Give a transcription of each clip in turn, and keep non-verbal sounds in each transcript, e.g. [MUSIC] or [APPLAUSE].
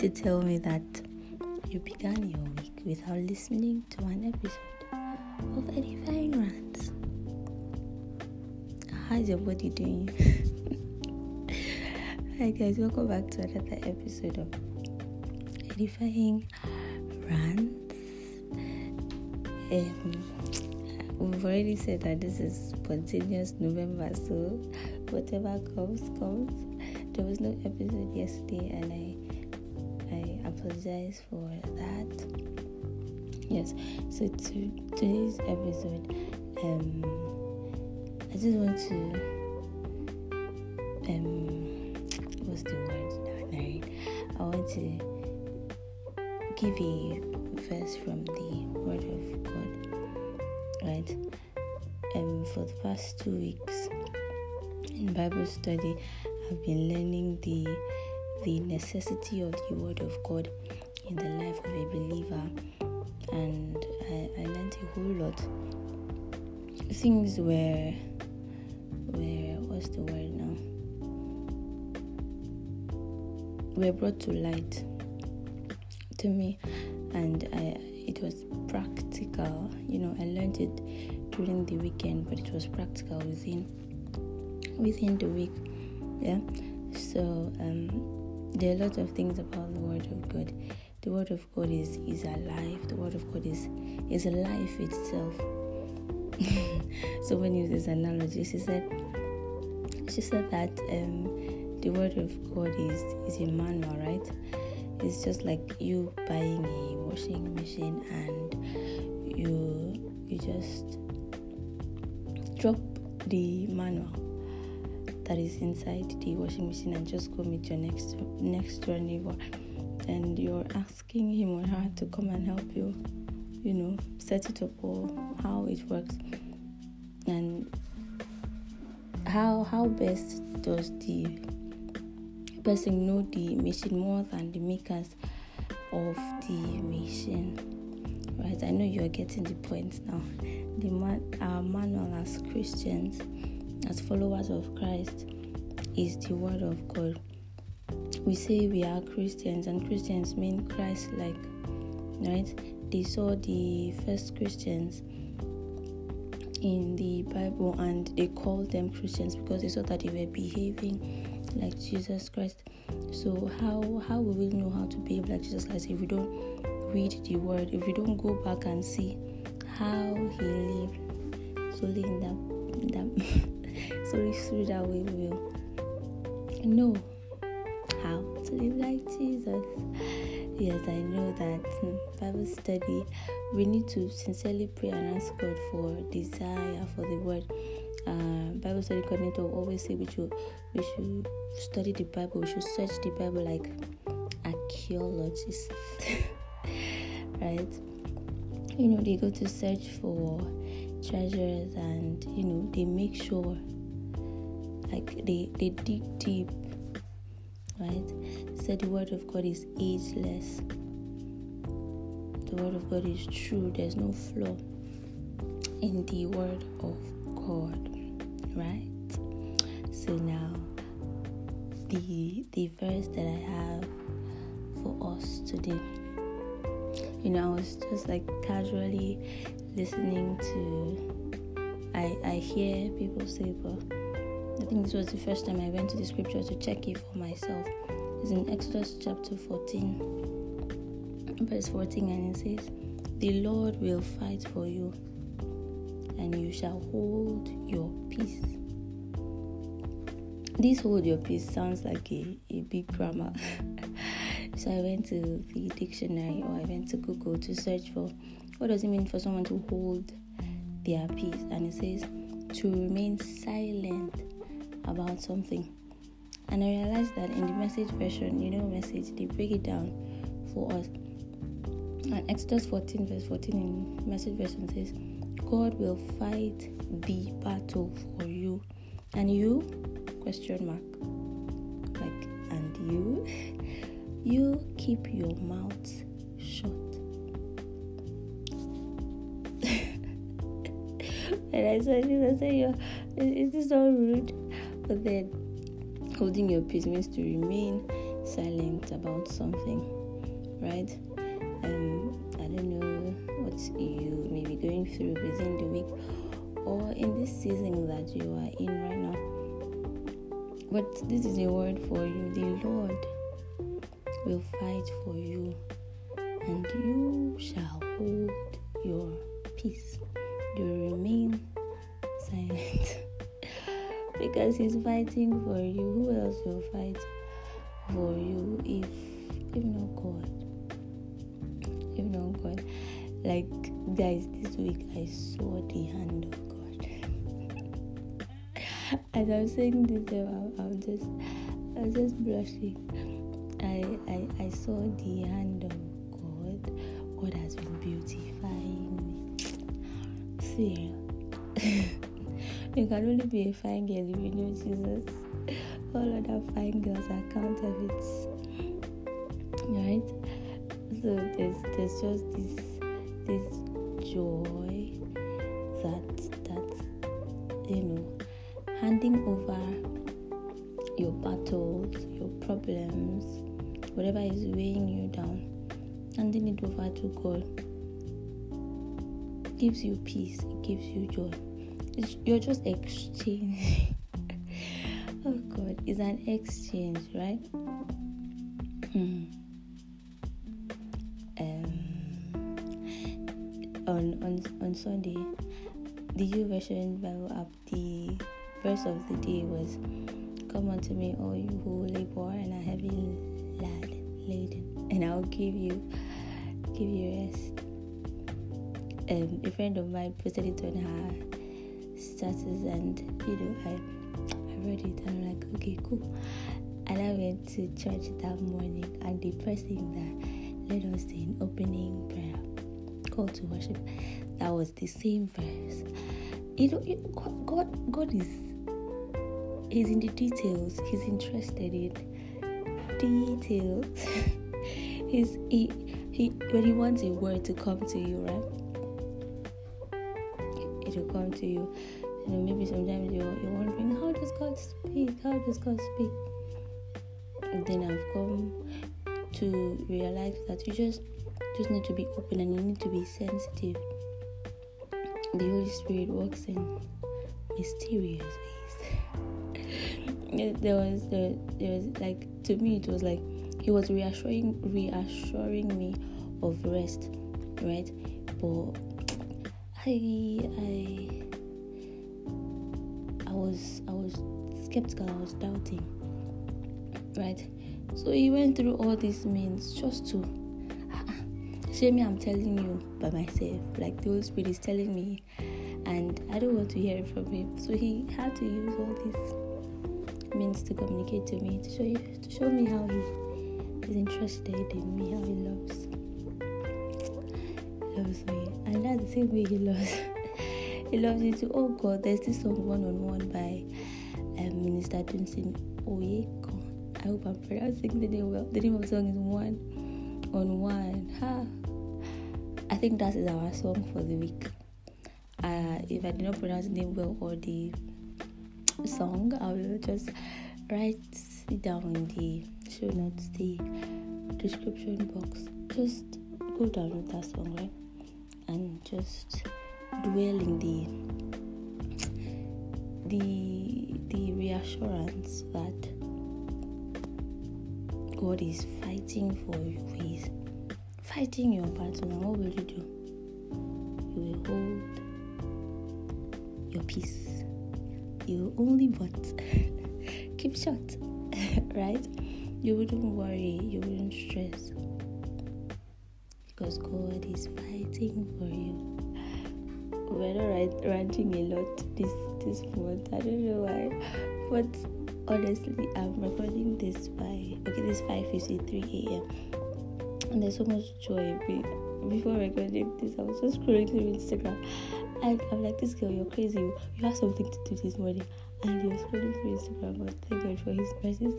to tell me that you began your week without listening to an episode of Edifying Rants. How's your body doing? [LAUGHS] Hi guys, welcome back to another episode of Edifying Rants. Um, we've already said that this is spontaneous November, so whatever comes, comes. There was no episode yesterday, and I I apologize for that. Yes, so to today's episode, um, I just want to um, what's the word now? I want to give a verse from the Word of God, right? Um, for the past two weeks in Bible study, I've been learning the the necessity of the Word of God in the life of a believer, and I, I learned a whole lot. Things were were what's the word now? Were brought to light to me, and I it was practical. You know, I learned it during the weekend, but it was practical within within the week. Yeah. So um, there are a lot of things about the Word of God. The Word of God is is alive. The Word of God is is life itself. [LAUGHS] So Someone used this analogy. She said she said that um, the Word of God is is a manual, right? It's just like you buying a washing machine and you you just drop the manual that is inside the washing machine and just go meet your next next door neighbor. And you're asking him or her to come and help you you know set it up or how it works. And how how best does the person know the machine more than the makers of the machine? Right i know you're getting the point now. The man our manual as christians as followers of Christ is the Word of God. We say we are Christians, and Christians mean Christ like, right? They saw the first Christians in the Bible and they called them Christians because they saw that they were behaving like Jesus Christ. So how how will we know how to behave like Jesus Christ if we don't read the word, if we don't go back and see how he lived solely in that, in solely through that way we will know how to live like Jesus. Yes, I know that Bible study we need to sincerely pray and ask God for desire for the word. Uh, Bible study coordinator always say we should we should study the Bible, we should search the Bible like archaeologists. [LAUGHS] right? You know, they go to search for treasures and you know they make sure like they they dig deep right? Said the word of god is ageless. The word of god is true. There's no flaw in the word of god right? So now the the verse that i have for us today. You know i was just like casually listening to i i hear people say but I think this was the first time I went to the scripture to check it for myself. It's in Exodus chapter 14, verse 14, and it says, The Lord will fight for you, and you shall hold your peace. This hold your peace sounds like a, a big grammar. [LAUGHS] so I went to the dictionary or I went to Google to search for what does it mean for someone to hold their peace, and it says to remain silent about something. And I realized that in the message version, you know, message, they break it down for us. And Exodus 14, verse 14 in message version says, God will fight the battle for you. And you? Question mark. Like, and you? [LAUGHS] You keep your mouth shut. [LAUGHS] and I said, I said, is this not rude? Then holding your peace means to remain silent about something, right? Um, I don't know what you may be going through within the week or in this season that you are in right now. But this is a word for you. The Lord will fight for you, and you shall hold your peace. Because He's fighting for you. Who else will fight for you if if not God? If not God, like guys, this week I saw the hand of God. As I'm saying this, I'm, I'm just I'm just blushing I, I, I saw the hand of God. God has been beautifying me. See, [LAUGHS] you can only be a fine girl if you know Jesus. [LAUGHS] All other fine girls are counterfeits. Right? So there's there's just this this joy that that you know handing over your battles, your problems, whatever is weighing you down, handing it over to God gives you peace, it gives you joy. You're just exchanging. [LAUGHS] oh God, it's an exchange, right? Hmm. Um, on on on Sunday, the YouVersion Bible app, the verse of the day was, "Come unto me, all you who labor and are heavy lad laden, and I'll give you give you rest. Um, a friend of mine posted it on her status, and you know, I I read it and I'm like, okay, cool. And I went to church that morning, and the person that led us in opening prayer, call to worship, that was the same verse. You know, God, God is He's in the details. He's interested in details. [LAUGHS] He's he he when he wants a word to come to you, right? It will come to you. You know, maybe sometimes you're you're wondering how does God speak? How does God speak? And then I've come to realize that you just just need to be open and you need to be sensitive. The Holy Spirit works in mysterious ways. [LAUGHS] there was there, there was like to me it was like he was reassuring reassuring me of rest right but i i i was i was skeptical i was doubting right? So he went through all these means just to [LAUGHS] shame me i'm telling you by myself like the holy spirit is telling me and i don't want to hear it from him. So he had to use all these means to communicate to me, to show you, to show me how he is interested in me, how he loves loves me, and that's the same way he loves. [LAUGHS] he loves you too. Oh God, there's this song one on one by um, Minister Dunsin Oyeko. I hope I'm pronouncing the name well. The name of the song is One on One. Ha. I think that is our song for the week. Uh, if I did not pronounce the name well or the song, I will just write it down in the show notes, the description box. Just go download that song, right? And just dwell in the the the reassurance that God is fighting for you. He's fighting your battle. And what will you do? You will hold your peace you only but [LAUGHS] keep short, [LAUGHS] right? You wouldn't worry, you wouldn't stress because God is fighting for you. We're not ranting a lot this this month. I don't know why, but honestly, I'm recording this by okay, this 5:53 a.m. and there's so much joy. Before recording this, I was just scrolling through Instagram and I'm like, this girl, you're crazy. You have something to do this morning. And you're scrolling through Instagram, but thank God for his mercies.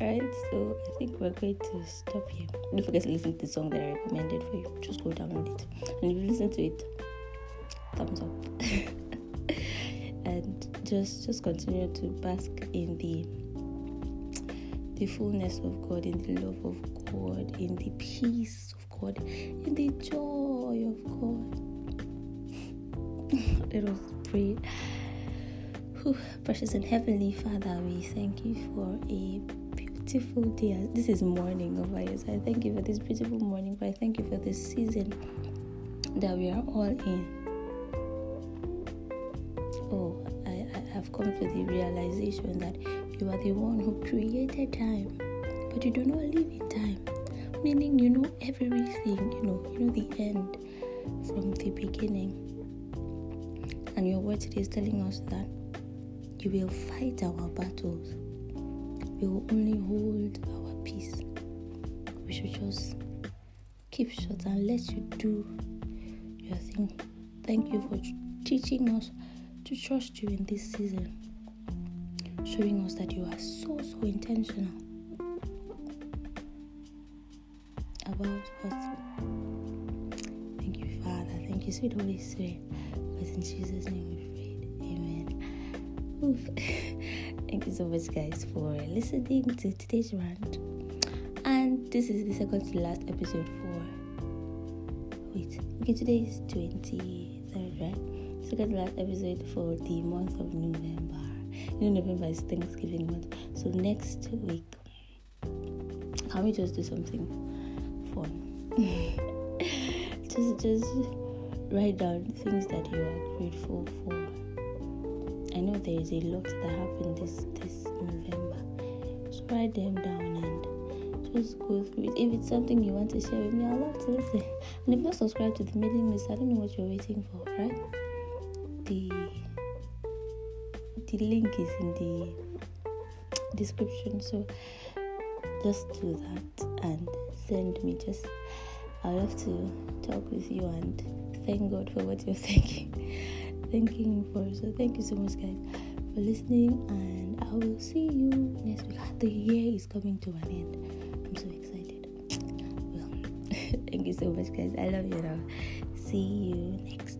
Alright, so I think we're going to stop here. Don't forget to listen to the song that I recommended for you. Just go download it. And if you listen to it, thumbs up. [LAUGHS] and just just continue to bask in the the fullness of God, in the love of God, in the peace of God, in the joy of God. [LAUGHS] Let us pray. Precious and heavenly Father, we thank you for a beautiful day. This is morning of ours. I thank you for this beautiful morning, but I thank you for this season that we are all in. Oh, I, I have come to the realization that you are the one who created time, but you do not live in time. Meaning you know everything, you know, you know the end from the beginning. And your word today is telling us that you will fight our battles. We will only hold our peace. We should just keep short and let you do your thing. Thank you for teaching us to trust you in this season, showing us that you are so, so intentional about us. Thank you, Father. Thank you, sweet Holy Spirit. But in Jesus' name we pray. Amen. Oof. [LAUGHS] Thank you so much, guys, for listening to today's rant. And this is the second to last episode for. Wait, okay, today is 23rd, right? Second to last episode for the month of November. You know, November is Thanksgiving month. So next week, can we just do something fun? [LAUGHS] just, just write down things that you are grateful for. I know there is a lot that happened this this November. Just write them down and just go through it. If it's something you want to share with me, I'd love to listen. And if not subscribed to the mailing list, I don't know what you're waiting for, right? The the link is in the description, so just do that and send me just I love to talk with you and thank God for what you're [LAUGHS] thinking, thanking me for. So thank you so much, guys, for listening, and I will see you next week. [LAUGHS] The year is coming to an end. I'm so excited. Well, [LAUGHS] thank you so much, guys. I love you now. See you next.